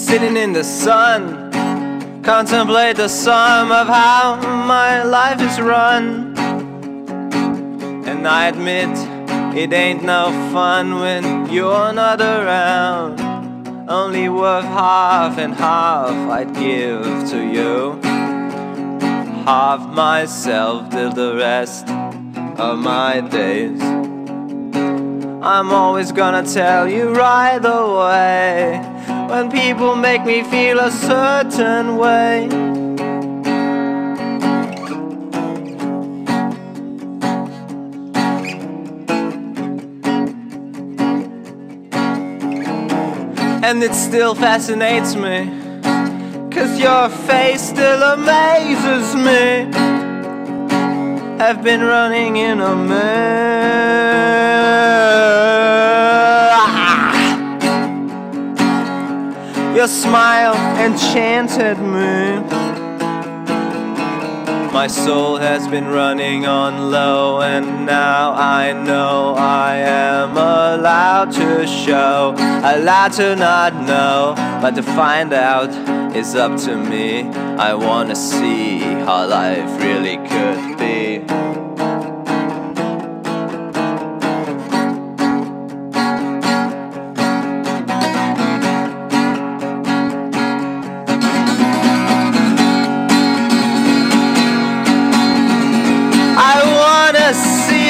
sitting in the sun, contemplate the sum of how my life is run. And I admit it ain't no fun when you're not around. Only worth half and half I'd give to you. Half myself till the rest of my days. I'm always gonna tell you right away when people make me feel a certain way. And it still fascinates me, cause your face still amazes me. I've been running in a mirror. Your smile enchanted me. My soul has been running on low, and now I know I am allowed to show, allowed to not know, but to find out is up to me. I wanna see how life really could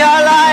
your life.